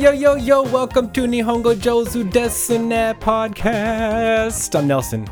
Yo, yo, yo, welcome to Nihongo Jozu Desune Podcast. I'm Nelson.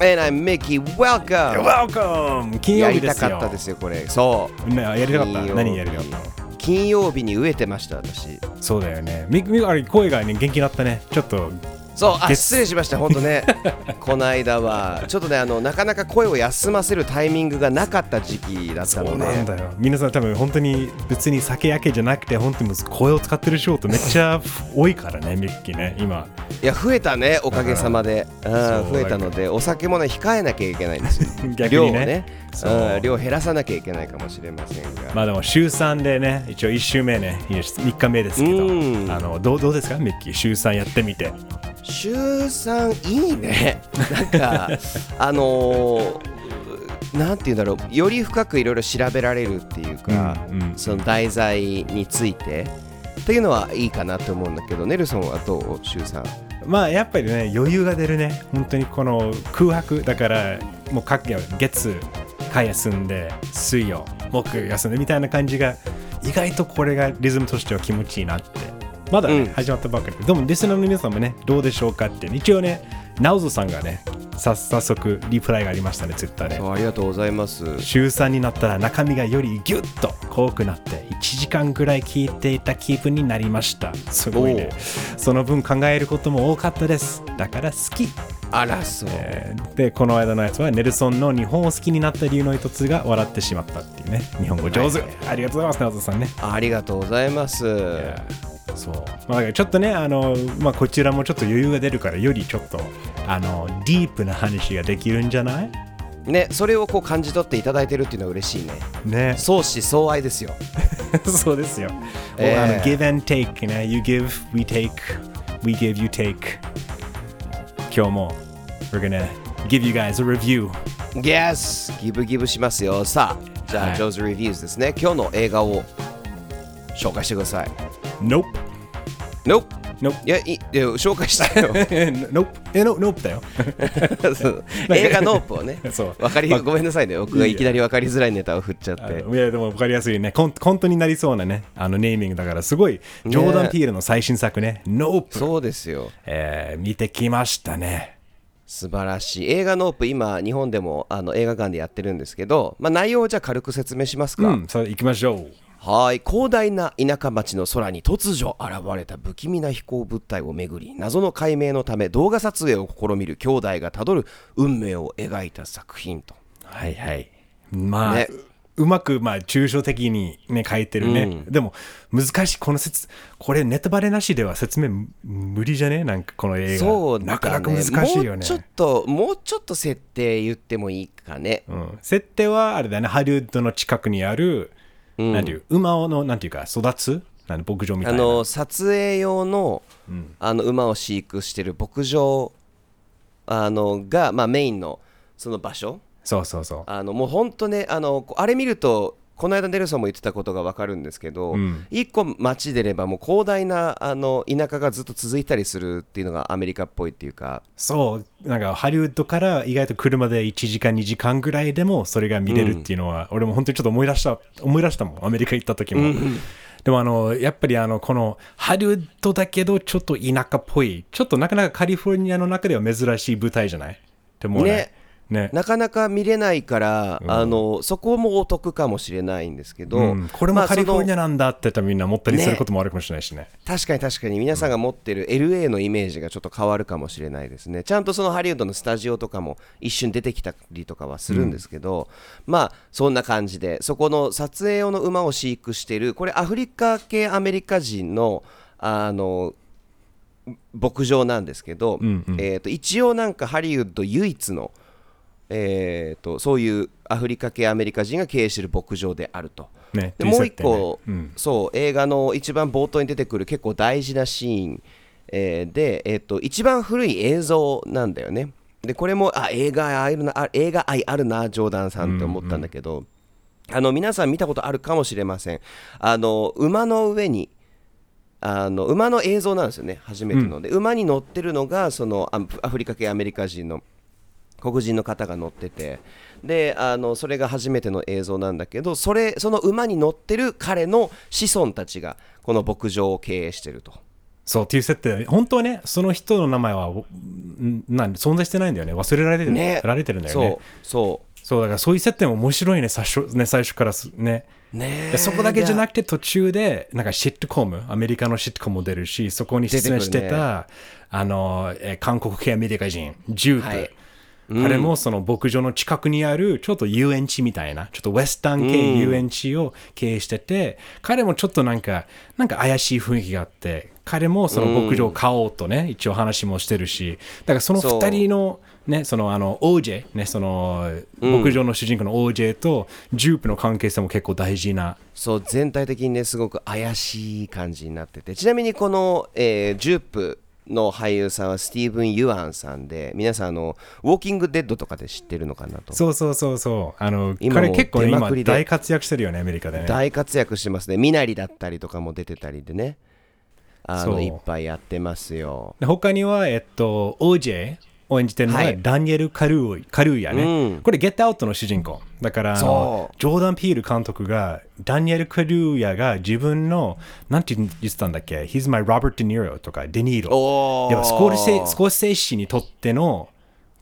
And I'm Mickey. Welcome! Welcome! 金曜やり日ですよ。たかったですよ、これ。そう。ね、やりたかった。金曜日何やりたかったの金曜日に飢えてました、私。そうだよね。み、み、あれ、声がね、元気になったね。ちょっと、そう、あ、月失礼しました、本当ね。この間は、ちょっとね、あの、なかなか声を休ませるタイミングがなかった時期だったので。なんだよ。皆さん多分本当に別に酒焼けじゃなくて、本当に声を使ってる仕事めっちゃ多いからね、ミッキーね、今。いや、増えたね、おかげさまで。うん、増えたので、お酒もね、控えなきゃいけないんですよ。逆にね。う。うん、量減らさなきゃいけないかもしれませんが。まあでも週3でね、一応1週目ね、3日目ですけど、うん。あのどうどうですか、ミッキー、週3やってみて。週3いいね。なんかあのーなんて言うんだろう。より深くいろいろ調べられるっていうか、うんうんその題材について。っていうのはいいかなと思うんだけどネルソンはどう？週3まあやっぱりね、余裕が出るね、本当にこの空白。だから、もう各月、火休んで、水曜、木休んでみたいな感じが、意外とこれがリズムとしては気持ちいいなって。まだね、うん始まったばかりで。でも、リスナーの皆さんもね、どうでしょうかって、一応ね、ナウゾさんがね、さ早速リプライがありましたね、ツイッターで。ありがとうございます。週3になったら中身がよりギュッと濃くなって1時間ぐらい聞いていた気分になりました。すごいね。その分考えることも多かったです。だから好き、あらそう、えーでこの間のやつはネルソンの日本を好きになった理由の一つが笑ってしまったっていうね。日本語上手、はい。ありがとうございますナオトさんね。ありがとうございますそう、まあ、ちょっとねあの、まあ、こちらもちょっと余裕が出るからよりちょっとあのディープな話ができるんじゃない？ねそれをこう感じ取っていただいてるっていうのは嬉しいねね相思相愛ですよ そうですよ。えーあの give and take ね。You give, we take, we give, you take. 今日も we're gonna give you guys a review. Yes! ギブギブしますよさあじゃあ、はいジョーズ・レビューズですね今日の映画を紹介してください Nope. Nope! Nope. いや、いいいや紹介したよ。nope. え、no, nope だよ。そう映画 Nope をね。そうわかり、ごめんなさいね。僕がいきなりわかりづらいネタを振っちゃって。いや、でも分かりやすいね。コンコントになりそうなね、あのネーミングだから、すごい、ジョーダン・ピールの最新作ね、Nope。そうですよ。えー見てきましたね。素晴らしい。映画 Nope、今、日本でもあの映画館でやってるんですけど、まあ、内容をじゃあ軽く説明しますか。うん、さあ行きましょう。はい。広大な田舎町の空に突如現れた不気味な飛行物体をめぐり謎の解明のため動画撮影を試みる兄弟がたどる運命を描いた作品と。はいはい。まあ、ね。ううまく、まあ、抽象的にね、書いてるね。でも、難しい、この説、これ、ネタバレなしでは説明む無理じゃね？なんか、この映画。そうだ、ね、なかなか難しいよね。ちょっともうちょっと設定言ってもいいかね、うん、設定は、あれだよね、ハリウッドの近くにある、なんていう、馬の、なんていうか、育つ？なん牧場みたあいな。の撮影用の,、あの馬を飼育してる牧場あのが、まあ、メインのその場所そうそうそう。あのもう本当ねあのこあれ見るとこの間ネルソンも言ってたことが分かるんですけど、ん。一個街出ればもう広大なあの田舎がずっと続いたりするっていうのがアメリカっぽいっていうか。そう、なんかハリウッドから意外と車で1時間、2時間ぐらいでもそれが見れるっていうのは、俺も本当にちょっと思い出した、思い出したもん、アメリカ行った時も。でもあの、やっぱりあの、このハリウッドだけどちょっと田舎っぽい、ちょっとなかなかカリフォルニアの中では珍しい舞台じゃない？でもね。ねね。なかなか見れないから、あのそこもお得かもしれないんですけど、うん、これもまあカリフォルニアなんだって言ったらみんな思ったりすることもあるかもしれないしね。確かに確かに皆さんが持ってる LA のイメージがちょっと変わるかもしれないですね。ちゃんとそのハリウッドのスタジオとかも一瞬出てきたりとかはするんですけど、まあそんな感じでそこの撮影用の馬を飼育してるこれアフリカ系アメリカ人のあの牧場なんですけど、えー、と一応なんかハリウッド唯一の、えー、とそういうアフリカ系アメリカ人が経営している牧場であると。ねでもう一個、ねうんそう映画の一番冒頭に出てくる結構大事なシーン、えーで、えー、と一番古い映像なんだよね。でこれもあ映画愛あるなあ映画愛あるなジョーダンさんって思ったんだけど、あの皆さん見たことあるかもしれません。あの馬の上にあの馬の映像なんですよね初めてので、馬に乗ってるのがそのアアフリカ系アメリカ人の黒人の方が乗ってて。であのそれが初めての映像なんだけどそれその馬に乗ってる彼の子孫たちがこの牧場を経営してると。そうっていう設定本当はねその人の名前はんなん存在してないんだよね。忘れられてる,、ね。られてるんだよね。そうそそうだからそういう設定も面白いね最初ね最初からすね。うねでそこだけじゃなくくて途中でなんかシットコムアメリカのシットコムも出るしそこに出演してた、あの、えー韓国系アメリカ人ジュープ、はい彼もその牧場の近くにあるちょっと遊園地みたいなちょっとウエスタン系遊園地を経営してて、彼もちょっとなんかなんか怪しい雰囲気があって彼もその牧場を買おうとね、一応話もしてるしだからそのそう2人のね、そのあの OJ、ね、その牧場の主人公の OJ とジュープの関係性も結構大事な。そう全体的にねすごく怪しい感じになってて。ちなみにこの、えージュープの俳優さんはスティーブン・ユアンさんで皆さんあのウォーキング・デッドとかで知ってるのかなと。そうそうそうそう。あの、彼結構ね今大活躍してるよね、アメリカでね。大活躍してますね。身なりだったりとかも出てたりでね。あのいっぱいやってますよ。で他には、えっと、OJ を演じてるのは、はいダニエル・カルーカルーヤね。うんこれ、ゲットアウトの主人公。だからジョーダン・ピール監督が、ダニエル・カルーヤが自分の、なんて言ってたんだっけ ?He's my Robert De Niro とか、デニーロ。おーでもスコルセ、スコルセッシにとっての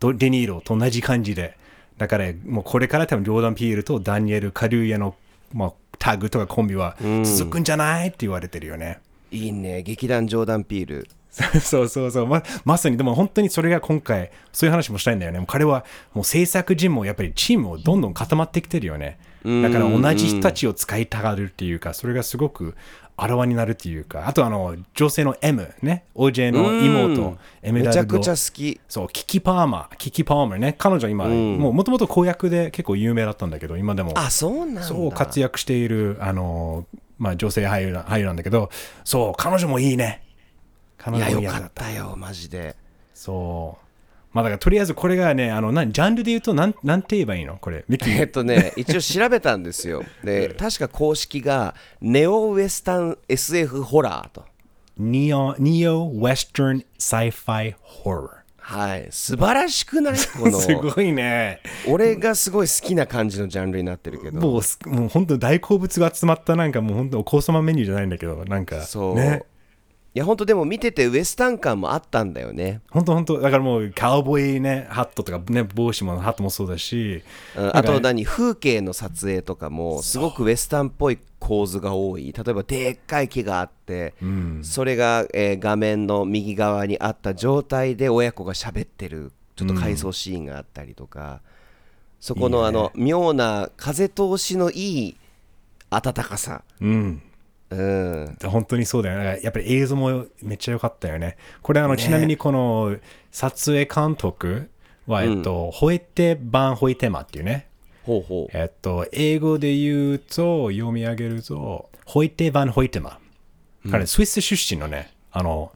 ドデニーロと同じ感じで。だから、もうこれから多分ジョーダン・ピールとダニエル・カルーヤの、まあ、タグとかコンビは続くんじゃない？って言われてるよね。いいね劇団ジョーダン・ピール そうそうそう。ままさに。でも本当にそれが今回そういう話もしたいんだよね。彼はもう制作陣もやっぱりチームをどんどん固まってきてるよね。だから同じ人たちを使いたがるっていうかそれがすごくあらわになるっていうか。あとあの女性の M ね。OJ の妹エメラルド。めちゃくちゃ好き。そうキキパーマー。キキパーマーね。彼女今もうもともと公約で結構有名だったんだけど今でも。あそうなんだ。そう活躍しているあのまあ女性俳優な俳優なんだけど。そう彼女もいいね彼いやよ女もいい役だかったよマジでそう。まあだからとりあえずこれがね、あの、なんジャンルで言うとなん、なんて言えばいいの？これ。ミキえっとね一応調べたんですよで確か公式がネオウエスタン SF ホラーとニオ、ニオ、ウェスタン、サイファイ、ホラー。はい素晴らしくない？こ のすごいね。俺がすごい好きな感じのジャンルになってるけどもうす、もう本当大好物が集まったなんかもう本当お子様メニューじゃないんだけど、なんか、そう、ね。いや本当でも見ててウエスタン感もあったんだよね、本当本当。だからもうカウボーイね、ハットとかね、帽子もハットもそうだし、うんあと何風景の撮影とかもすごくウエスタンっぽい構図が多い。例えばでっかい木があって、それが、えー画面の右側にあった状態で親子が喋ってるちょっと回想シーンがあったりとか、そこのあの妙な風通しのいい暖かさ、うん。うん、本当にそうだよね。やっぱり映像もめっちゃ良かったよね。これあの、ちなみにこの撮影監督は、えっと、ホイテ・バン・ホイテマっていうね。ほうほう。えっと、英語で言うと、読み上げると、ホイテ・バン・ホイテマ。彼、スイス出身のね、あの、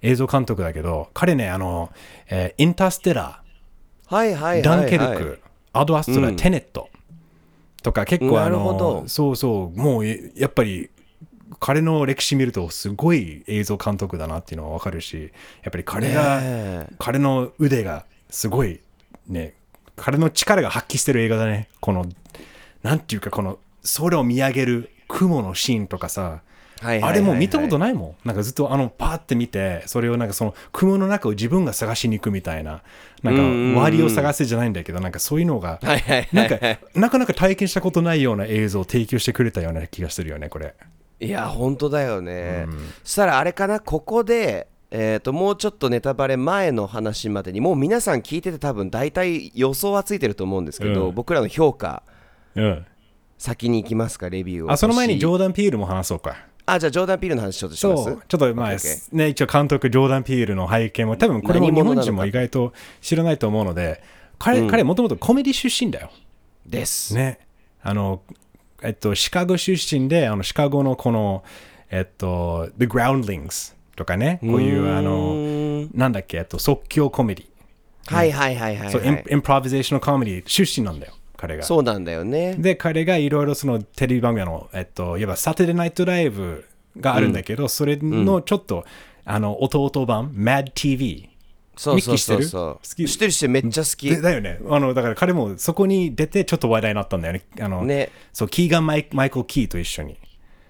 映像監督だけど、彼ね、あの、えーインターステラはいはいはい、はー、い、ダンケルク、アドアストラ、テネットとか結構あなるほど。の、そうそう、もうえやっぱり、彼の歴史見るとすごい映像監督だなっていうのはわかるし、やっぱり彼が、ねえ彼の腕がすごいね、彼の力が発揮してる映画だね。この、なんていうか、この空を見上げる雲のシーンとかさ、あれもう見たことないもん。なんかずっとあのパーって見て、それをなんかその雲の中を自分が探しに行くみたいな、なんか終わりを探せじゃないんだけど、なんかそういうのが、なんかなかなか体験したことないような映像を提供してくれたような気がするよね、これ。いや本当だよね、そしたらあれかな？ここでえー、ともうちょっとネタバレ前の話までにもう皆さん聞いてて多分大体予想はついてると思うんですけど、うん。僕らの評価うん。先に行きますか？レビューを。あ、その前にジ星ョーダン・ピールも話そうか。あじゃあジョーダン・ピールの話ちょっとします？そう、ちょっとまあ、ね、一応監督、ジョーダン・ピールの背景も、多分これも日本人も意外と知らないと思うので、彼、彼もともとコメディ出身だよ。です、ね。あの、えっと、シカゴ出身で、あの、シカゴのこの、えっと、The Groundlings とかね、こういう、あの、なんだっけ、えっと、即興コメディ。はいはいはいはい、はい、そう、 improvisational comedy 出身なんだよ、彼が。そうなんだよね。で、彼がいろいろそのテレビ番組の、えっと、いわば Saturday Night Live があるんだけど、それのちょっと、あの、弟版、Mad TV そうそうそうミッキーそう好き。知ってるしめっちゃ好き。でだよね。あのだから彼もそこに出てちょっと話題になったんだよね。あのね。そうキーガンマイ・マイケル・キーと一緒に。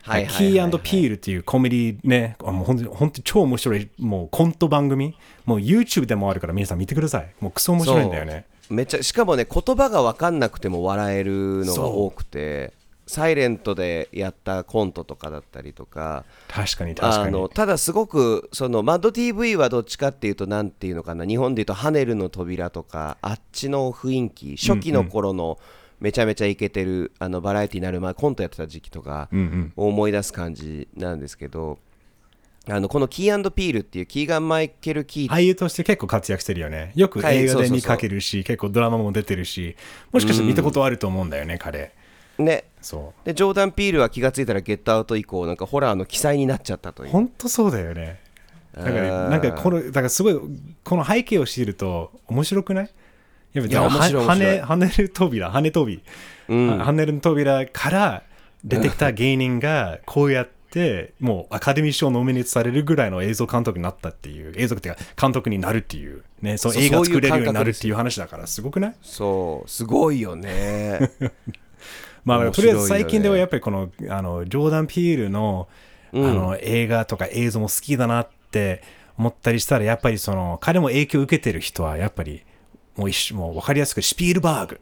はいはいはいはい。 Key & Peele っていうコメディね、あもう本当に本当に超面白い、もうコント番組、もう YouTube でもあるから皆さん見てください。もうクソ面白いんだよね。めっちゃしかもね言葉が分かんなくても笑えるのが多くてサイレントでやったコントとかだったりとか確かに確かにあの。ただすごくそのマッド TV はどっちかっていうとなんていうのかな日本でいうとハネルの扉とかあっちの雰囲気初期の頃のめちゃめちゃイケてるあのバラエティになる前コントやってた時期とか。を思い出す感じなんですけどあのこのキーピールっていうキーガン・マイケル・キー俳優として結構活躍してるよね。よくはい映画で見かけるし、結構ドラマも出てるし、もしかしたら見たことあると思うんだよね、彼。ね。そでジョーダン・ピールは気がついたらゲットアウト以降なんかホラーの記載になっちゃったとう。いう。本当そうだよね。だから、あー。なんかこの、だからすごい、この背景を知ると面白くない？やっぱいや面白いは面白い。羽羽根る扉、羽根扉。うん。ハンネルの扉から出てきた芸人がこうやってもうアカデミー賞ノミネートされるぐらいの映像監督になったっていう映像っていうか監督になるっていうねそうそう映画作れるようになるっていう話だからすごくない？そう。すごいよね まあとりあえず最近ではやっぱりこのあのジョーダン・ピールの,、あの映画とか映像も好きだなって思ったりしたらやっぱりその彼も影響を受けてる人はやっぱりもう一緒もう分かりやすくシピールバーグ。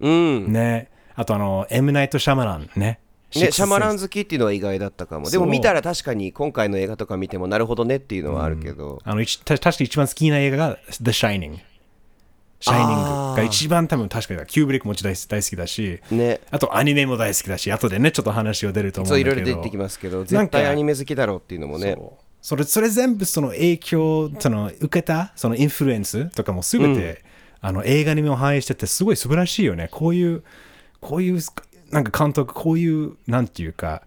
うん。ね。あとあのエム・ナイト・シャマランね。ね、シャマランン好きっていうのは意外だったかもでも見たら確かに今回の映画とか見てもなるほどねっていうのはあるけど、あの一た確か一番好きな映画が The Shining。Shining が一番多分確かにキューブリックも大大好きだし、ね。あとアニメも大好きだし、後でね、ちょっと話が出ると思うんそうだけど。いろいろ出てきますけど絶か対アニメ好きだろうっていうのもね。そう。それそれ全部その影響その受けたそのインフルエンスとかも全て、あの映画にも反映しててすごい素晴らしいよね。こういうこういうなんか監督こういうなんていうか、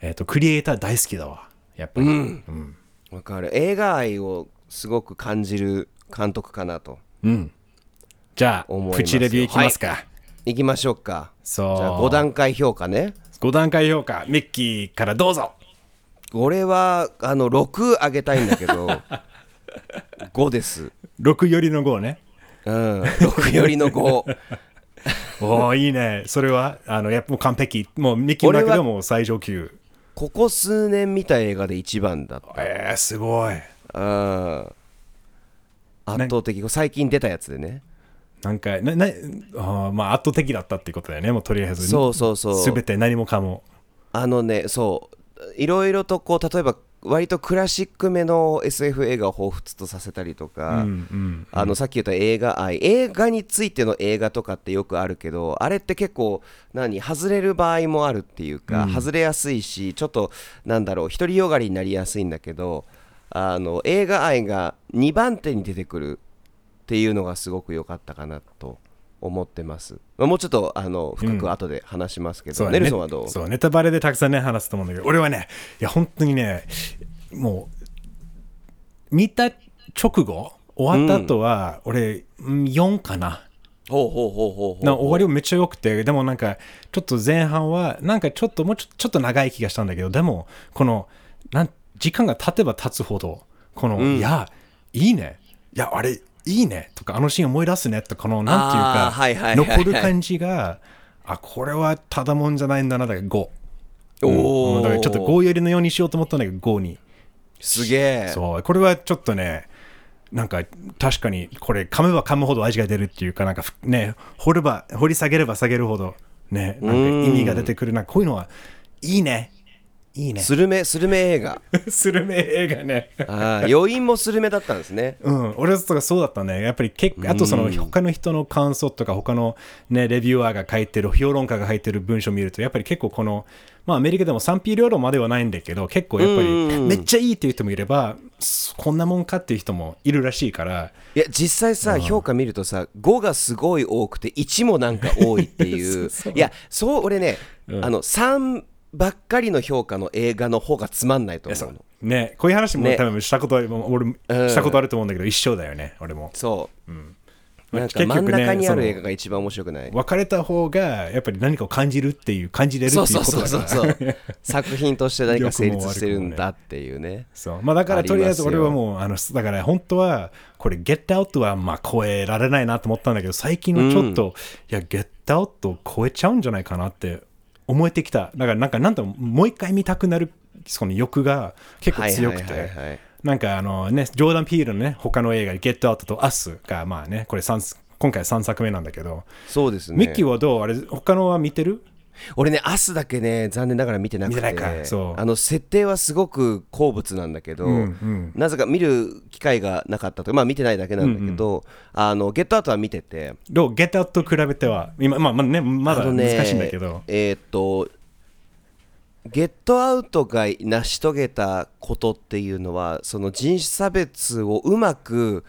えっとクリエイター大好きだわ。やっぱり、うん。わかる。映画愛をすごく感じる監督かなとじゃあプチレビューいきますか、い。きましょうか。そう。じゃあ5段階評価ね。5段階評価。ミッキーからどうぞ。俺はあの6上げたいんだけど 5です。6よりの5ね。うん。6よりの5 おおいいね。それはあのやっぱもう完璧。もうミッキーの中でも最上級。ここ数年見た映画で一番だった。えー、すごい。うん。圧倒的。最近出たやつでねなんかななあーまあ圧倒的だったっていうことだよね。もうとりあえずそうそうそう。すべて何もかも。あのねそう。いろいろとこう例えば割とクラシックめの SF 映画を彷彿とさせたりとか、あのさっき言った映画愛映画についての映画とかってよくあるけどあれって結構何外れる場合もあるっていうか、外れやすいしちょっとなんだろう独りよがりになりやすいんだけどあの映画愛が2番手に出てくるっていうのがすごく良かったかなと思ってます。まあもうちょっとあの深く後で話しますけど、そうネルソンはどう？そうネタバレでたくさんね話すと思うんだけど俺はねいや本当にねもう見た直後終わった後は、俺うん。4かな。ほうほうほうほうほうな終わりもめっちゃ良くてでもなんかちょっと前半はなんかちょっともうちょちょっと長い気がしたんだけどでもこのなん時間が経てば経つほどこの、いやいいね。いやあれいいねとかあのシーン思い出すねとかこのなんていうか、はいはいはいはい。残る感じがあこれはただもんじゃないんだなだから5おおうんだからちょっと5よりのようにしようと思ったんだけど5に。すげえ。そう。これはちょっとねなんか確かにこれ噛めば噛むほど味が出るっていうかなんかふね掘れば掘り下げれば下げるほどねなんか意味が出てくるなんかこういうのはいいねいいね。スルメスルメ映画。スルメ映画ね。ああ余韻もスルメだったんですね。うん、俺とかそうだったね。やっぱり結構、あとその他の人の感想とか、他のね、レビュアーが書いてる、評論家が書いてる文章を見ると、やっぱり結構この、まあアメリカでも賛否両論まではないんだけど、結構やっぱり、めっちゃいいっていう人もいれば、すこんなもんかっていう人もいるらしいから、いや実際さ評価見るとさ5がすごい多くて1もなんか多いっていう。いやそう俺ね、あの3ばっかりの評価の映画の方がつまんないと思うの。ね、こういう話もね。多分したことある、俺もしたことあると思うんだけど、一緒だよね、俺も。そう、なんか真ん中にある映画が一番面白くない。別れた方がやっぱり何かを感じるっていう感じれるっていうことだそうそう 作品として何か成立してるんだっていうね。そう。まあだからとりあえず俺はもうあのだから本当はこれ Get Out はまあ超えられないなと思ったんだけど最近はちょっと、いや Get Out を超えちゃうんじゃないかなって思えてきた。だからなんかなんともう一回見たくなるその欲が結構強くて、はいはいはい。はいなんかあのね、ジョーダン・ピールのね、他の映画、ゲットアウトとアスが、まあね、これ三今回3作目なんだけど、そうですね。ミッキーはどう？あれ、他のは見てる？俺ね、アスだけね、残念ながら見てなくて、あの設定はすごく好物なんだけど、んなぜか見る機会がなかったとまあ見てないだけなんだけど、あのゲットアウトは見てて、どう？ゲットアウトと比べては、今、まあまあね、まだ難しいんだけど、えーっと、ゲットアウトが成し遂げたことっていうのは、その人種差別をうまく、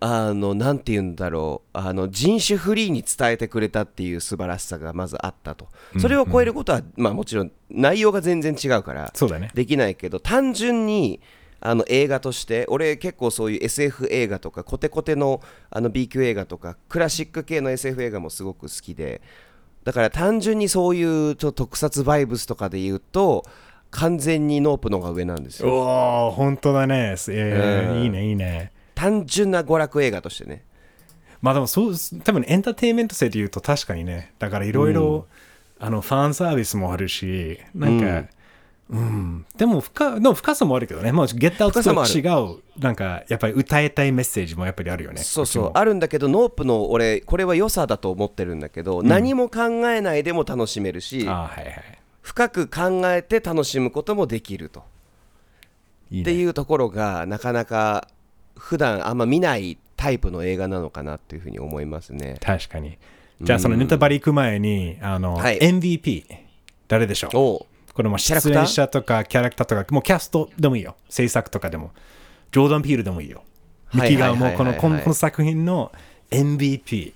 あのなんて言うんだろうあの人種フリーに伝えてくれたっていう素晴らしさがまずあったとそれを超えることは、まあ、もちろん内容が全然違うからそうだね。できないけど単純にあの映画として俺結構そういう SF 映画とかコテコテのあの B 級映画とかクラシック系の SF 映画もすごく好きでだから単純にそういうちょっと特撮バイブスとかで言うと完全にノープの方が上なんですよおお、本当だね。えーうんいいね、いいね。単純な娯楽映画としてね。まあでもそう、多分エンターテインメント性で言うと確かにね、だからいろいろ、あの、ファンサービスもあるし、なんか、うん、でも深でも深さもあるけどね、もうゲットアウトと違う、なんかやっぱり歌いたいメッセージもやっぱりあるよね。そうそう。あるんだけどノープの俺これは良さだと思ってるんだけど、何も考えないでも楽しめるしあはいはい。深く考えて楽しむこともできると。いいね。っていうところがなかなか普段あんま見ないタイプの映画なのかなっていうふうに思いますね。確かに。じゃあそのネタバレ行く前に、あの、はい MVP、誰でしょう？これも出演者とかキャラクターとか、もうキャストでもいいよ。制作とかでも。ジョーダン・ピールでもいいよ。ミキがもうこのこの作品の MVP。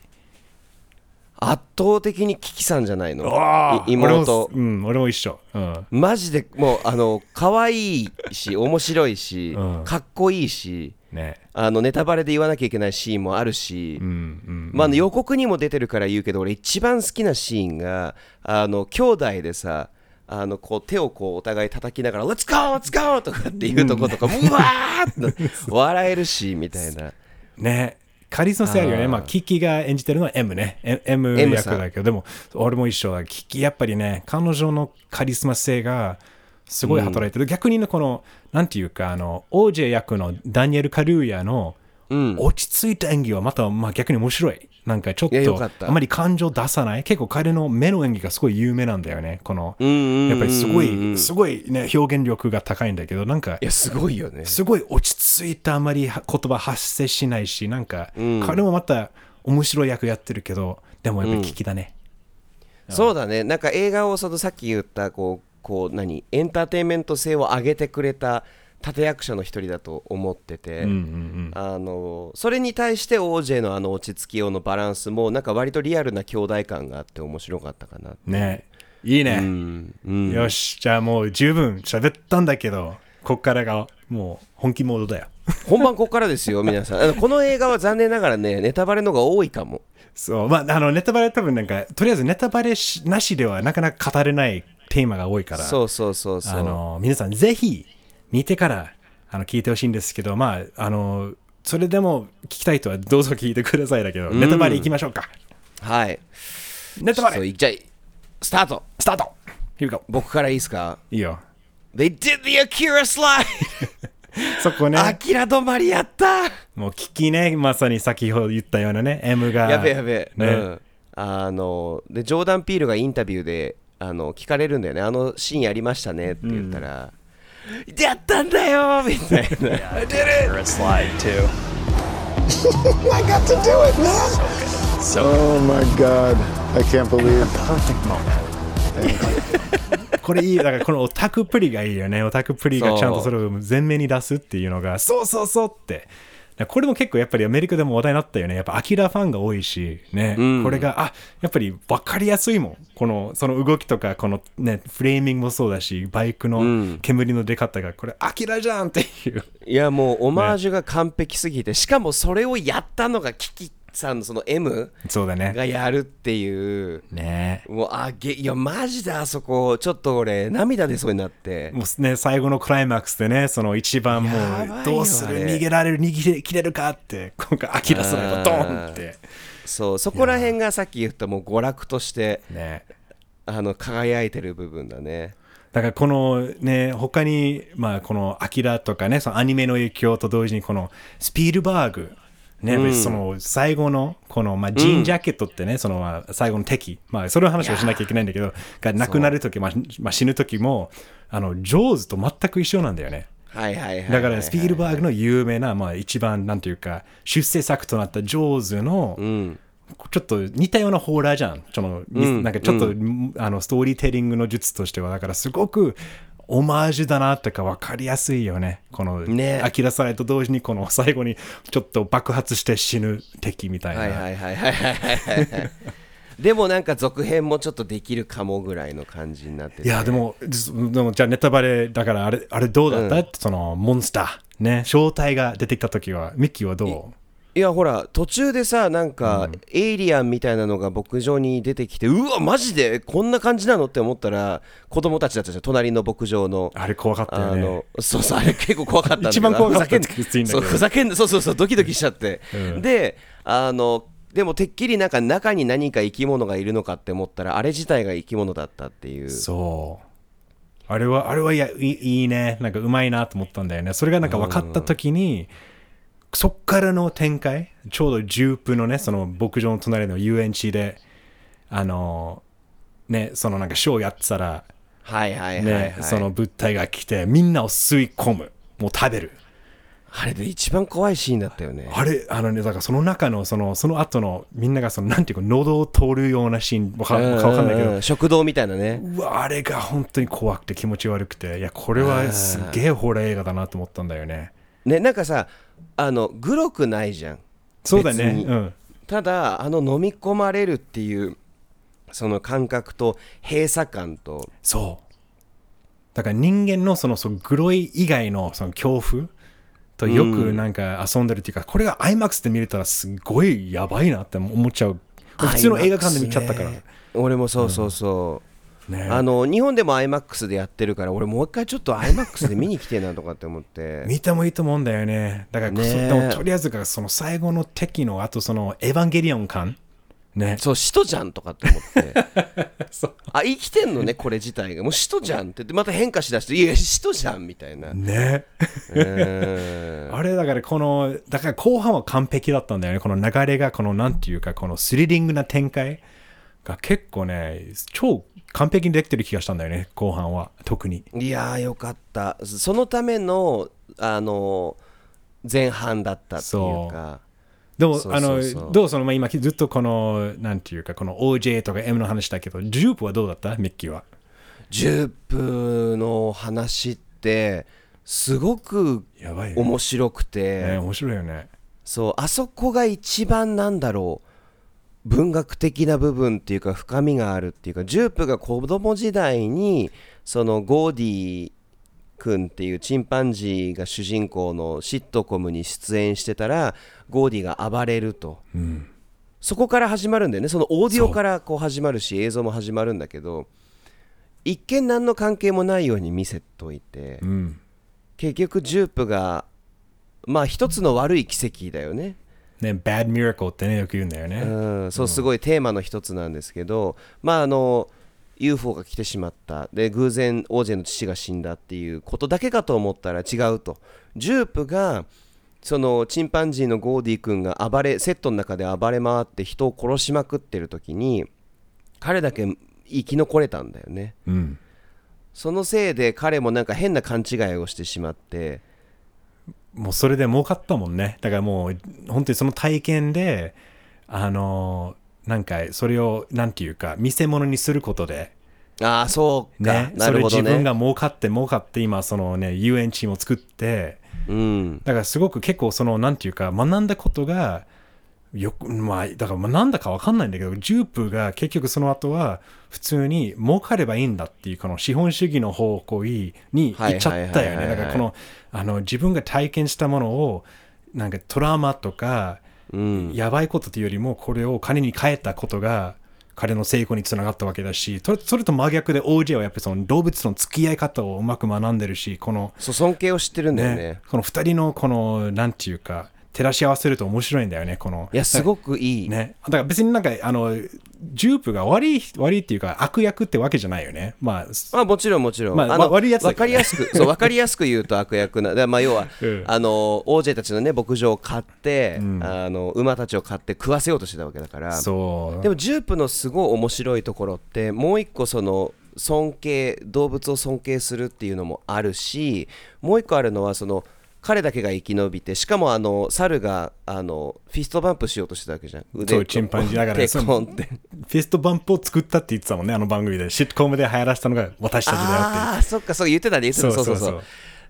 圧倒的にキキさんじゃないの？あい妹俺もうん、俺も一緒。うん。マジでもうあの可愛いし面白いし、うんかっこいいしね。あのネタバレで言わなきゃいけないシーンもあるし、うん、うん。まああの予告にも出てるから言うけど俺一番好きなシーンがあの兄弟でさあのこう手をこうお互い叩きながら「Let's go! Let's go!」とかっていうとことか、うわーって笑えるしみたいな ね。カリスマ性あるよね。まあ、キキが演じてるのは M ね。M 役だけど、でも、俺も一緒だ。キキ、やっぱりね、彼女のカリスマ性がすごい働いてる。逆にね、この、なんていうか、あの、OJ 役のダニエル・カルーヤのうん落ち着いた演技はまた、まあ、逆に面白い。なんかちょっとあまり感情出さない。結構彼の目の演技がすごい有名なんだよね。この、うんうんうんうんやっぱりすごい、すごいね、表現力が高いんだけど、なんかい、やすごいよねすごい落ち着いたあまりは言葉発生しないし、なんか、うん彼もまた面白い役やってるけど、でもやっぱり聞きだね。そうだねなんか映画をそのさっき言ったこうこう何エンターテインメント性を上げてくれた立役者の一人だと思ってて、うんうんうん。あのそれに対して OJ のあの落ち着きようのバランスもなんか割とリアルな兄弟感があって面白かったかなねいいね。うんうんよし、じゃあもう十分喋ったんだけど、こっからがもう本気モードだよ。本番ここからですよ皆さんあのこの映画は残念ながらねネタバレのが多いかもそう、まあ、あの、ネタバレ多分なんか、とりあえずネタバレしなしではなかなか語れないテーマが多いから、そうそうそうそう。あの、皆さんぜひ見てから、あの、聞いてほしいんですけど、まあ、あの、それでも聞きたい人はどうぞ聞いてくださいだけど、ネタバレいきましょうか。はい。ネタバレ。そうじゃあスタート。スタート.僕からいいですか？いいよ。They did the Akira slide! そこね、アキラ止まりやった！もう聞きね、まさに先ほど言ったようなね、M が。やべえやべえ、ね。うん、あのでジョーダン・ピールがインタビューであの聞かれるんだよねあのシーンやりましたねって言ったら、やったんだよみたいな I did it! Too. I got to do it, man. So Oh my god. I can't believe perfect moment. これいい、だからこのオタクプリがいいよね。オタクプリがちゃんとそれを前面に出すっていうのが、そうそうそうって。これも結構やっぱりアメリカでも話題になったよね。やっぱアキラファンが多いし、ね。これが、あ、やっぱり分かりやすいもん。この、その動きとか、このね、フレーミングもそうだし、バイクの煙の出方が、これアキラじゃんっていう。いやもうオマージュが完璧すぎて、しかもそれをやったのがキキっさんのその M そうだね。がやるっていう。ね。もうあげいやマジであそこ。ちょっと俺涙出そうになって。もうね、最後のクライマックスでね、その一番もう、どうする逃げられる逃げ切れるかって、今回、アキラスライドンって。そうそこら辺がさっき言ったもう娯楽としてね。あの輝いてる部分だね。だからこのね、他に、まあこのアキラとかね、そのアニメの影響と同時にこのスピールバーグ、ね、その最後のこの、まあ、ジーン・ジャケットってね、そのまあ最後の敵、まあそれの話をしなきゃいけないんだけど、が亡くなるとき、まあ、まあ死ぬときも、あの、ジョーズと全く一緒なんだよね。はいはいはいはいだからスピールバーグの有名な、まあ一番なんていうか、出世作となったジョーズの、うん。ちょっと似たようなホーラーじゃん。その、ん。なんかちょっと、あの、ストーリーテリングの術としては、だからすごく、オマージュだなってか分かりやすいよね。この、ね。アキラサイと同時にこの最後にちょっと爆発して死ぬ敵みたいな。はいはいはいはいはいはいでもなんか続編もちょっとできるかもぐらいの感じになってて。いや、でも、ずでもじゃあネタバレ、だからあれ、あれどうだった、その、モンスター。ね、正体が出てきた時は、ミッキーはどう？いやほら途中でさなんか、エイリアンみたいなのが牧場に出てきてうわマジで？こんな感じなの？って思ったら子供たちだったじゃん。隣の牧場の。あれ怖かったよね。あのそうそうあれ結構怖かったんだけど。一番怖かったふざけんってだけどふざけんなそうそうそうドキドキしちゃって、であのでもてっきりなんか中に何か生き物がいるのかって思ったらあれ自体が生き物だったっていう。そう。あれは、あれはいやいいいいね。なんかうまいなと思ったんだよね。それがなんか分かった時に、そっからの展開、ちょうどジュープのね、その牧場の隣の遊園地で、あの、ね、そのなんかショーやってたら、はいはいはい、はい。ね、その物体が来て、みんなを吸い込む。もう食べる。あれで一番怖いシーンだったよね。あれ、あのね、だからその中の、その、その後の、みんながその、なんていうか、喉を通るようなシーン、わかわかんないけど。食堂みたいなね。うわあれが本当に怖くて気持ち悪くて。いやこれはすっげえホラー映画だなと思ったんだよね。ねなんかさあのグロくないじゃん。そうだね。うん。ただあの飲み込まれるっていうその感覚と閉鎖感と。そう。だから人間のそのそのグロい以外のその恐怖とよくなんか遊んでるっていうか、これが IMAX で見れたらすっごいやばいなって思っちゃう。普通の映画館で見ちゃったから、ね俺もそうそうそう、ね。あの日本でも IMAX でやってるから俺もう一回ちょっと IMAX で見に来てえなとかって思って。見てもいいと思うんだよね。だから、でもとりあえずがその最後の敵のあとそのエヴァンゲリオン感。ね。そう使徒じゃんとかって思って。あ生きてんのねこれ自体が。もう使徒じゃんって。また変化しだしていや使徒じゃんみたいな。ね。うん あれだからこのだから後半は完璧だったんだよね。この流れがこのなんていうかこのスリリングな展開が結構ね超完璧にできてる気がしたんだよね後半は。特に。いやーよかった。そのためのあの前半だったっていうか。でもあのどうその、まあ、今ずっとこのなんていうかこの OJ とか M の話だけどジュープはどうだった？ミッキーは。ジュープの話ってすごくやばいよね。面白くて、ね面白いよね。そうあそこが一番なんだろう文学的な部分っていうか深みがあるっていうかジュープが子供時代にそのゴーディ君っていうチンパンジーが主人公のシットコムに出演してたらゴーディが暴れると、そこから始まるんだよね。そのオーディオからこう始まるし映像も始まるんだけど一見何の関係もないように見せといて、うん。結局ジュープがまあ一つの悪い奇跡だよねね Bad Miracle ってねよく言うんだよね、うん、そうすごいテーマの一つなんですけど、まああの UFO が来てしまった。で偶然王子の父が死んだっていうことだけかと思ったら違うと。ジュープがそのチンパンジーのゴーディ君が暴れセットの中で暴れ回って人を殺しまくってる時に彼だけ生き残れたんだよね。うん。そのせいで彼もなんか変な勘違いをしてしまってもうそれで儲かったもんね。だからもう、本当にその体験で、あの、なんか、それを、なんていうか、見せ物にすることで、ああそうか、ね、それなるほどね。自分が儲かって儲かって、今、そのね、遊園地も作って、うん。だからすごく結構、その、なんていうか、学んだことが、よく、まあ、だから学んだかわかんないんだけど、ジュープが結局その後は、普通に儲かればいいんだっていう、この資本主義の方向に行っちゃったよね。だからこの、あの、自分が体験したものを、なんかトラウマとか、うん。やばいことというよりもこれを金に変えたことが彼の成功につながったわけだしそれそれと真逆で OJ はやっぱりその動物との付き合い方をうまく学んでるしこのそう尊敬を知ってるんだよね。ねこの二人のこのなんていうか照らし合わせると面白いんだよねこの。いやすごくいい、ね、だから別になんかあのジュープが悪い悪いっていうか悪役ってわけじゃないよね。まあまあもちろんもちろん、まああのわ悪いやつだわかりやすくそうわかりやすく言うと悪役なまあ要は、うん。あの OJ たちのね牧場を買って、あの馬たちを買って食わせようとしてたわけだから。そう。でもジュープのすごい面白いところってもう一個その尊敬動物を尊敬するっていうのもあるしもう一個あるのはその彼だけが生き延びてしかもあの猿があの fist bump しようとしてたわけじゃん。腕そうチンパンジーだからフィ bump を作ったって言ってたもんねあの番組でシットコムで流行らせたのが私たちだよってああそっかそう言ってたね。言ってたそうそうそう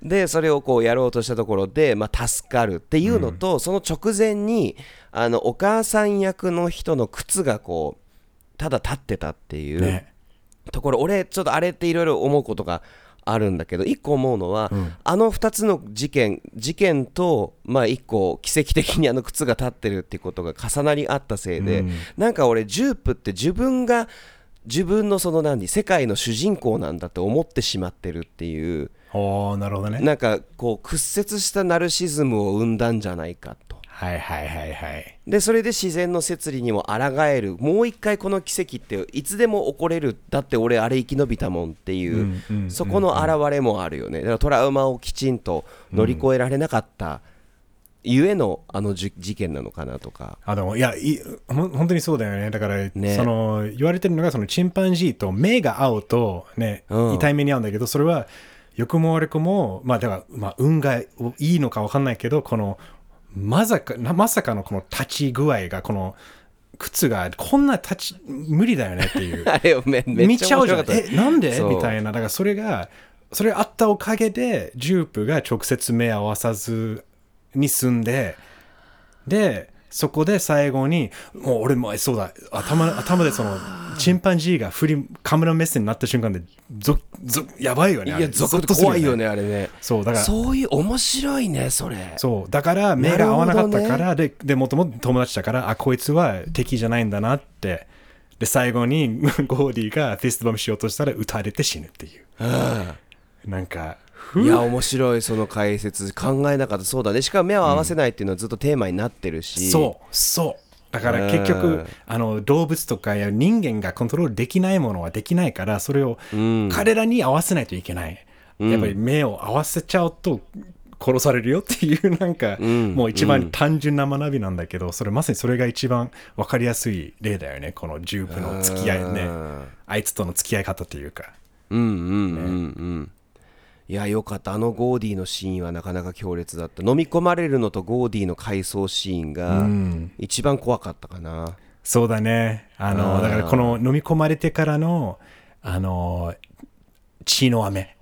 でそれをこうやろうとしたところで、まあ、助かるっていうのと、その直前にあのお母さん役の人の靴がこうただ立ってたっていう、ね。ところ俺ちょっとあれっていろいろ思うことがあるんだけど一個思うのは、あの2つの事件事件とまあ一個奇跡的にあの靴が立ってるっていうことが重なり合ったせいで、なんか俺ジュープって自分が自分のその何世界の主人公なんだって思ってしまってるっていう。なるほどね。なんかこう屈折したナルシズムを生んだんじゃないかと。はいはいはいはい。でそれで自然の摂理にも抗えるもう一回この奇跡っていつでも起これるだって俺あれ生き延びたもんっていう、そこの現れもあるよね。だからトラウマをきちんと乗り越えられなかった、ゆえのあのじ事件なのかなとか。あでもいやい本当にそうだよね。だから、ね。その言われてるのがそのチンパンジーと目が合うとね、うん。痛い目に遭うんだけどそれは良くも悪くもまあだから、まあ、運がいいのか分かんないけどこのまさかなまさかのこの立ち具合がこの靴がこんな立ち無理だよねっていう。あれをめめっ見ちちゃうじゃん。ゃ面白かったえなんで？みたいな。だからそれがそれあったおかげでジュープが直接目合わさずに済んででそこで最後にもう俺もそうだ。頭頭でそのチンパンジーが振りカメラ目線になった瞬間でゾゾやばいよねいやゾクッと怖いよね。あれね。そうだから。そういう面白いねそれ。そうだから目が合わなかったから、ででもともと友達だからあこいつは敵じゃないんだなって。で最後にゴーディが fist bump しようとしたら撃たれて死ぬっていう。なんかふいや面白いその解説。考えなかった。そうだね。しかも目を合わせないっていうのはずっとテーマになってるし、そうそう。だから結う局んあの動物とかや人間がコントロールできないものはできないからそれをん。彼らに合わせないといけない、やっぱり目を合わせちゃうと殺されるよっていうなんか、ん。もう一番単純な学びなんだけどそれまさにそれが一番分かりやすい例だよね。このジュープの付き合いね。うんあいつとの付き合い方というか。うんうんうんうんいやよかった。あのゴーディのシーンはなかなか強烈だった。飲み込まれるのとゴーディの回想シーンが一番怖かったかな、そうだね。あのだからこの飲み込まれてからのあの血の雨。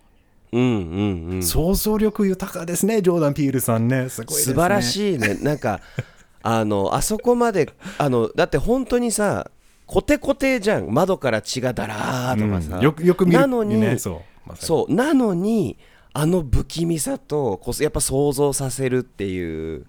うんうんうん。想像力豊かですね、ジョーダン・ピールさんね。すごいですね。素晴らしい。いね。なんか あのあそこまであのだって本当にさコテコテじゃん。窓から血がダラーとかさ、よくよく見るなのに、ね、そう。まそうなのにあの不気味さとやっぱ想像させるっていう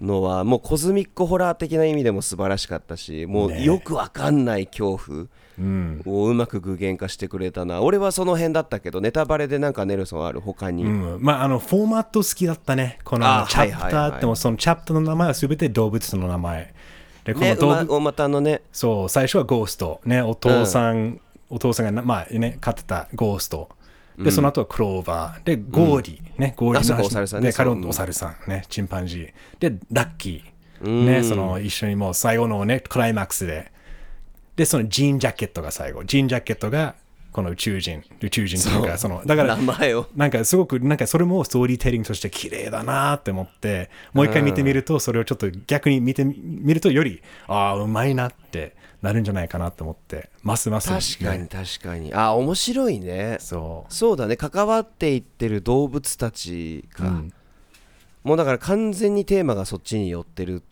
のは、もうコズミックホラー的な意味でも素晴らしかったしもうねよくわかんない恐怖うん。をうまく具現化してくれたな俺はその辺だったけどネタバレでなんかネルソンある他に、うん、まあ、あの、フォーマット好きだったね。このチャプタはいはいはいーっても、そのチャプターの名前はすべて動物の名前。で、こねの動物、馬馬たのねそう、最初はゴースト。ね、お父さん、お父さんがな、まあね、飼ってたゴースト。で、その後はクローバー。で、ゴーディ。ね、ゴーディあそうか話お猿さんねで、彼そうのお猿さん。ね、チンパンジー。で、ラッキー。ね、その、一緒にもう最後のね、クライマックスで。で、そのジーンジャケットが最後。ジーンジャケットが、この宇宙人。宇宙人というか、その、だから、名前をなんかすごく、なんかそれもストーリーテリングとして綺麗だなって思って、もう一回見てみると、それをちょっと逆に見てみるとより、ああ、うまいなってなるんじゃないかなと思って、ますます、確かに確かに。あ面白いね。そそうだね。関わっていってる動物たちか、うん。もうだから完全にテーマがそっちに寄ってる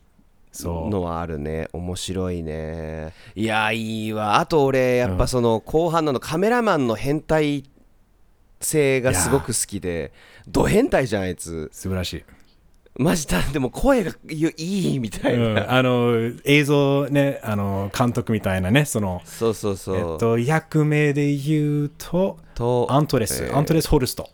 のはあるね。面白いね。いやいいわ。あと俺やっぱその後半のカメラマンの変態性がすごく好きでド変態じゃんあいつ。う、素晴らしい。マジだでも声がいいいみたいな、うん、あの映像ねあの監督みたいなねそのそうそうそう、えっと役名で言うととアントレス、えーアントレス・ホルスト。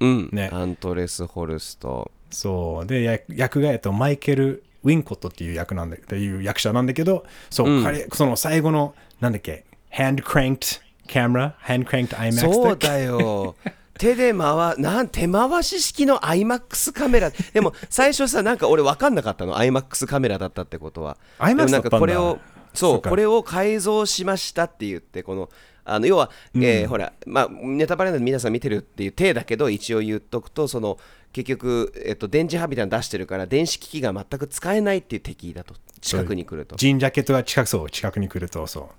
うん、ね。アントレス・ホルスト。そう。でや役が、えっと、マイケル・ウィンコットっていう役なんだっていう役者なん。だけどそう、彼その最後のなんだっけ hand cranked camera hand cranked IMAX そうだよ 手で回なん手回し式の IMAX カメラ。でも最初さなんか俺分かんなかったの。IMAX カメラだったってことは。IMAX なんかこれをそそうこれを改造しましたって言ってこのあの要は、えーほら、まあ、ネタバレなんで皆さん見てるっていう体だけど一応言っとくとその結局、えっと、電磁波みたいなの出してるから電子機器が全く使えないっていう敵だと。近くに来ると。ジンジャケットが近くそう。近くに来るとそ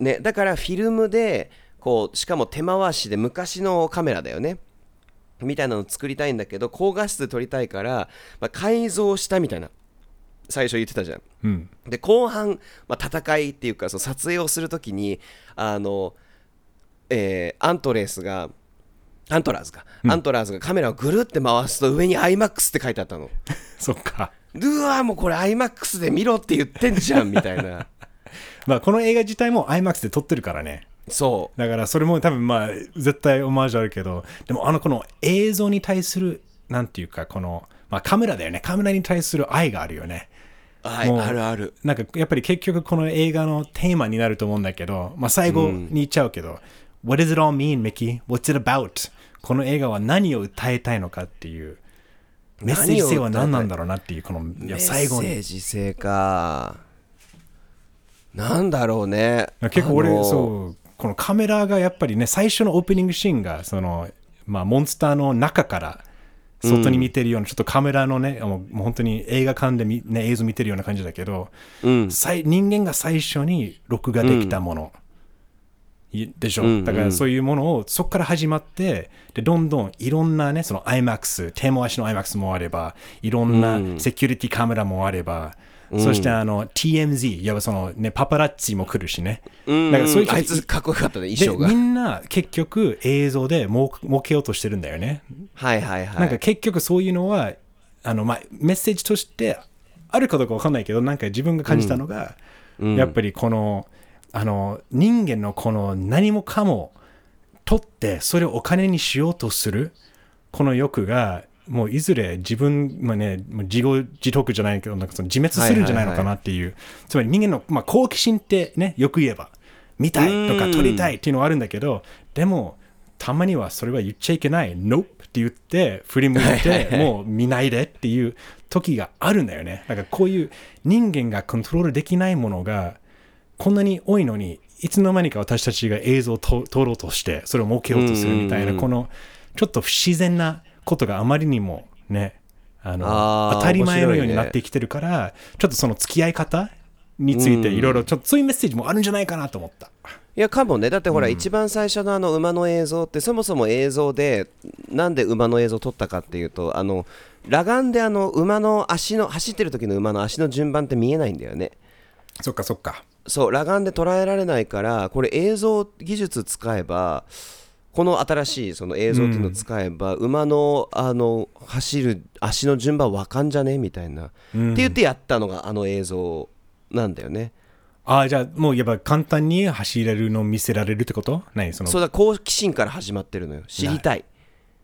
う。ね、だからフィルムでこうしかも手回しで昔のカメラだよね。みたいなの作りたいんだけど高画質で撮りたいから、まあ、改造したみたいな。最初言ってたじゃん。うん。で後半、まあ、戦いっていうかその撮影をするときにあの、えーアントレースがアントラーズか、アントラーズがカメラをぐるって回すと上に IMAX って書いてあったの。そっか。うわもうこれ IMAX で見ろって言ってんじゃんみたいな。まあこの映画自体も IMAX で撮ってるからねそう。だからそれも多分まあ絶対オマージュあるけどでもあのこの映像に対するなんていうかこの、まあ、カメラだよね。カメラに対する愛があるよね。はいあるある。なんかやっぱり結局この映画のテーマになると思うんだけど、まあ、最後に言っちゃうけど、What does it all mean, Mickey? What's it about? この映画は何を訴えたいのかっていうメッセージ性は何なんだろうなっていうこの最後に。メッセージ性か。なんだろうね。結構俺そうこのカメラがやっぱりね最初のオープニングシーンがその、まあ、モンスターの中から外に見てるような、ちょっとカメラのねもうもう本当に映画館でみ、ね、映像見てるような感じだけど、うん。最人間が最初に録画できたもの、いでしょ、うんだからそういうものをそこから始まってでどんどんいろんなねその IMAX 手回しの IMAX もあればいろんなセキュリティカメラもあれば、そしてあの TMZ いわばそのねパパラッチも来るしね、うん。だからそういうあいつかっこよかったねで衣装が。みんな結局映像でもう儲けようとしてるんだよね、はいはいはい。なんか結局そういうのはあの、まあ、メッセージとしてあるかどうかわかんないけどなんか自分が感じたのが、やっぱりこのあの人間のこの何もかも取ってそれをお金にしようとするこの欲がもういずれ自分、まあね、自業自得じゃないけどなんかその自滅するんじゃないのかなっていう、つまり人間の、まあ、好奇心ってねよく言えば見たいとか撮りたいっていうのはあるんだけどでもたまにはそれは言っちゃいけない。Nope って言って振り向いてもう見ないでっていう時があるんだよね。だからこういう人間がコントロールできないものがこんなに多いのにいつの間にか私たちが映像をと撮ろうとしてそれを設けようとするみたいなこのちょっと不自然なことがあまりにもねあの当たり前のようになってきてるから、ちょっとその付き合い方についていろいろちょっとそういうメッセージもあるんじゃないかなと思った。いやかもねだってほら、一番最初のあの馬の映像ってそもそも映像でなんで馬の映像を撮ったかっていうとあの裸眼であの馬の足の走ってる時の馬の足の順番って見えないんだよねそっかそっか。そう裸眼で捉えられないからこれ映像技術使えばこの新しいその映像っていうのを使えば、馬のあの走る足の順番わかんじゃね？みたいな、って言ってやったのがあの映像なんだよね。ああ、じゃあもうやっぱ簡単に走れるのを見せられるってこと？何その。そうだ好奇心から始まってるのよ。知りたい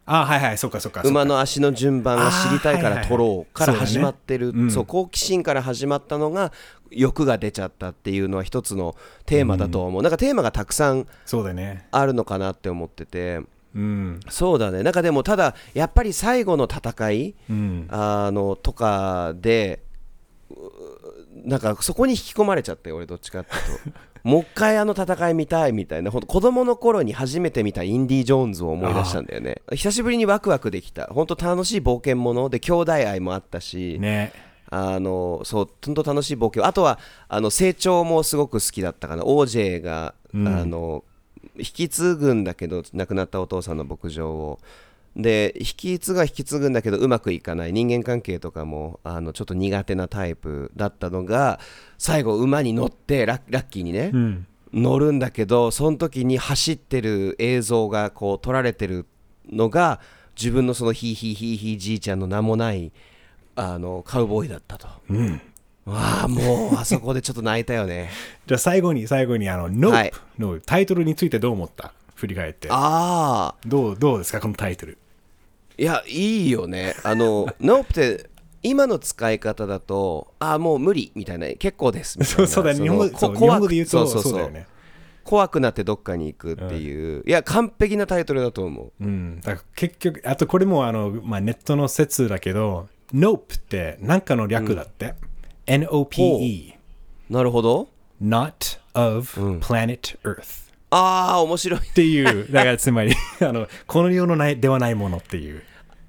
ああ、はいはい、そっかそっか。馬の足の順番が知りたいから撮ろうから始まってるそう好奇心から始まったのが欲が出ちゃったっていうのは一つのテーマだと思う、なんかテーマがたくさん。あるのかなって思っててうん。そうだねなんかでもただやっぱり最後の戦いうん。あのとかでうなんかそこに引き込まれちゃって俺どっちかっていうと もう一回あの戦い見たいみたいなほんと子供の頃に初めて見たインディ・ジョーンズを思い出したんだよね。久しぶりにワクワクできた。本当楽しい冒険もので兄弟愛もあったし、ね。あのそう本当楽しい冒険。あとはあの成長もすごく好きだったかな。OJ が、うん。あの引き継ぐんだけど亡くなったお父さんの牧場をで引き継が引き継ぐんだけどうまくいかない。人間関係とかもあのちょっと苦手なタイプだったのが最後馬に乗ってラッキーにね、うん。乗るんだけどその時に走ってる映像がこう撮られてるのが自分のそのヒーヒーヒーヒーじいちゃんの名もないあのカウボーイだったと、わあもうあそこでちょっと泣いたよね。じゃあ最後に最後にあの Nope はい。のタイトルについてどう思った？振り返って。ああどうどうですか？このタイトルいやいいよね。あの「ノープって今の使い方だとああもう無理みたいな結構ですみたいな。そうだね。の日本語怖くで言うとそうそうそう。だよね。怖くなってどっかに行くっていう、いや完璧なタイトルだと思う。うん、だから結局、あとこれもあの、まあ、ネットの説だけど、Nope って何かの略だって？NOPE、なるほど。Not of Planet Earth。ああ面白いっていう、だからつまり、あの、この世のないではないものっていう。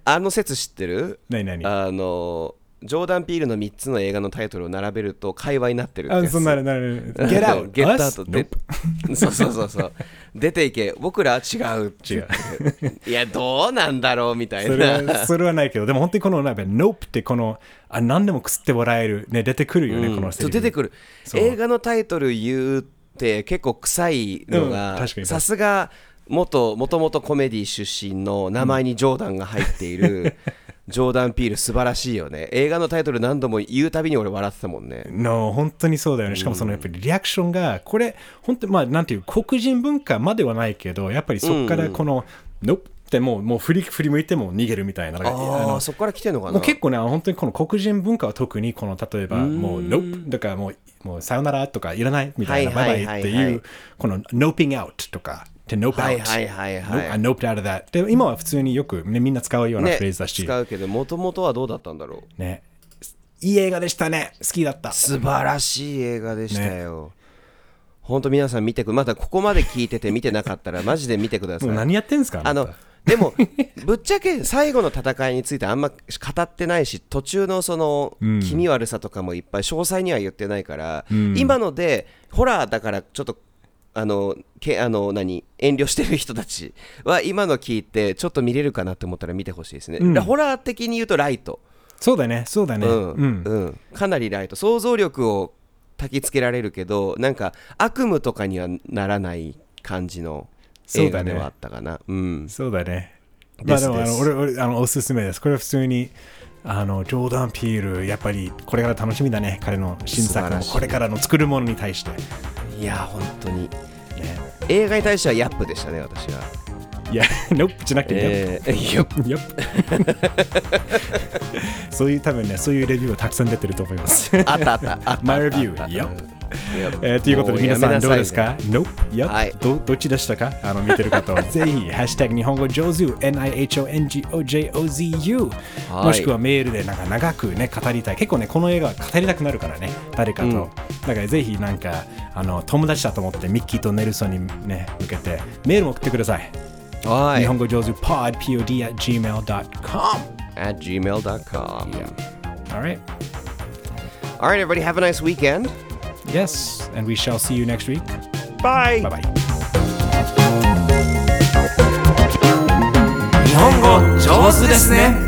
あの説知ってる？何何？あのジョーダン・ピールの3つの映画のタイトルを並べると会話になってるあ、つそんな、なる、Get out! ゲットアウ?トで Nope. そうそうそうそう出ていけ僕らは違う違う。いやどうなんだろうみたいそれなは、それはないけど、でも本当にこの、なんか、Nope ってこの、あ、何でもくすって笑える、ね、出てくるよね、このセリフそう出てくる映画のタイトル言うって結構臭いのうんがさすが元もともとコメディ出身の名前にジョーダンが入っている ジョーダン・ピール素晴らしいよね。映画のタイトル何度も言うたびに俺笑ってたもんね。の本当にそうだよね。しかもそのやっぱりリアクションが、これ、本当にまあ、なんていう、黒人文化まではないけど、やっぱりそこからこの、ノップってもう、もう振り振り向いても逃げるみたいな。あのああそこから来てんのかな。もう結構ね、本当にこの黒人文化は特に、この例えば、もう、ノップだからもう、もうさよならとかいらないみたいな、バイバイってはいう、この、noping out とか、to nope out。はいはいはいはい I noped out of that。で、今は普通によく、ね、みんな使うようなねフレーズだし、使うけどもともとはどうだったんだろうね。いい映画でしたね。好きだった。素晴らしい映画でしたよ、本当皆さん見てくまだここまで聞いてて見てなかったらマジで見てください もう何やってんすかあのでもぶっちゃけ最後の戦いについてあんま語ってないし途中のその気味悪さとかもいっぱい詳細には言ってないから、今のでホラーだからちょっとあのけあの何遠慮してる人たちは今の聞いてちょっと見れるかなって思ったら見てほしいですね、でホラー的に言うとライト、そうだね、そうだね。うん。うん。うん。かなりライト。想像力を焚きつけられるけどなんか悪夢とかにはならない感じの映画ではあったかな。うん。そうだね。まあでもあの俺俺あのおすすめです。これは普通にあのジョーダン・ピール、やっぱりこれから楽しみだね。彼の新作も素晴らしい。これからの作るものに対して。いや本当に。映画に対してはヤップでしたね私は。いや、ノップじゃなくて、えー、よっヨップ。そういう多分ね、そういうレビューがたくさん出てると思います。あったあった。あったあった。My review あった Yup うん えーということで皆さんどうですか ?Nope? はい。どどっちでしたか？あの見てる方は。ぜひ、ハッシュタグ日本語上手 NIHONGOJOZU はい。もしくはメールでなんか長くね語りたい。結構ねこの映画は語りたくなるからね誰かと、だからぜひなんかあの友達だと思ってミッキーとネルソンにね向けてメールも送ってください、はい。日本語上手 pod pod at gmail.com at gmail.com Alright Alright everybody have a nice weekend Yes and we shall see you next week Bye Bye bye 日本語上手ですね